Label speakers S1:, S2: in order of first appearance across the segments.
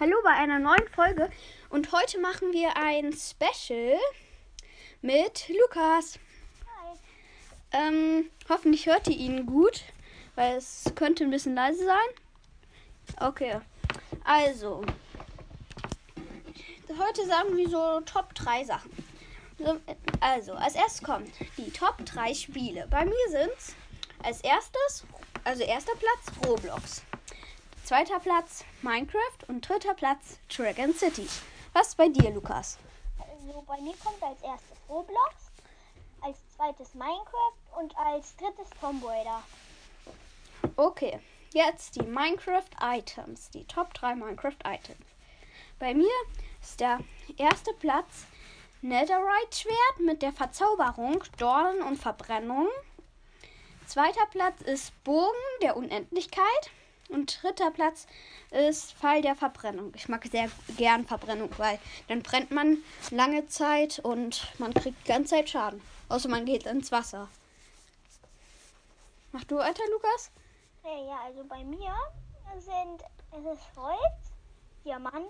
S1: Hallo bei einer neuen Folge und heute machen wir ein Special mit Lukas.
S2: Hi.
S1: Ähm, hoffentlich hört ihr ihn gut, weil es könnte ein bisschen leise sein. Okay, also heute sagen wir so Top 3 Sachen. So, Also, als erstes kommt die Top 3 Spiele. Bei mir sind es als erstes, also erster Platz Roblox. Zweiter Platz Minecraft und dritter Platz Dragon City. Was bei dir, Lukas?
S2: Also bei mir kommt als erstes Roblox, als zweites Minecraft und als drittes Tomb Raider.
S1: Okay, jetzt die Minecraft Items, die Top 3 Minecraft Items. Bei mir ist der erste Platz Netherite Schwert mit der Verzauberung Dornen und Verbrennung. Zweiter Platz ist Bogen der Unendlichkeit. Und dritter Platz ist Pfeil der Verbrennung. Ich mag sehr gern Verbrennung, weil dann brennt man lange Zeit und man kriegt die ganze Zeit Schaden. Außer man geht ins Wasser. Mach du weiter, Lukas?
S2: Ja, ja, also bei mir sind es ist Holz, Diamanten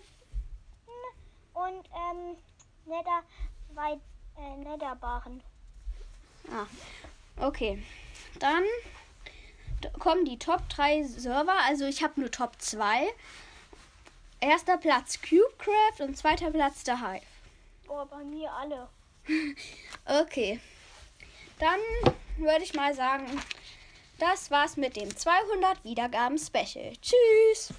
S2: und ähm, Nether, weit, äh, Netherbarren.
S1: Ah, okay. Dann kommen die Top 3 Server. Also ich habe nur Top 2. Erster Platz CubeCraft und zweiter Platz The Hive.
S2: Boah, bei mir alle.
S1: Okay. Dann würde ich mal sagen, das war's mit dem 200 Wiedergaben Special. Tschüss.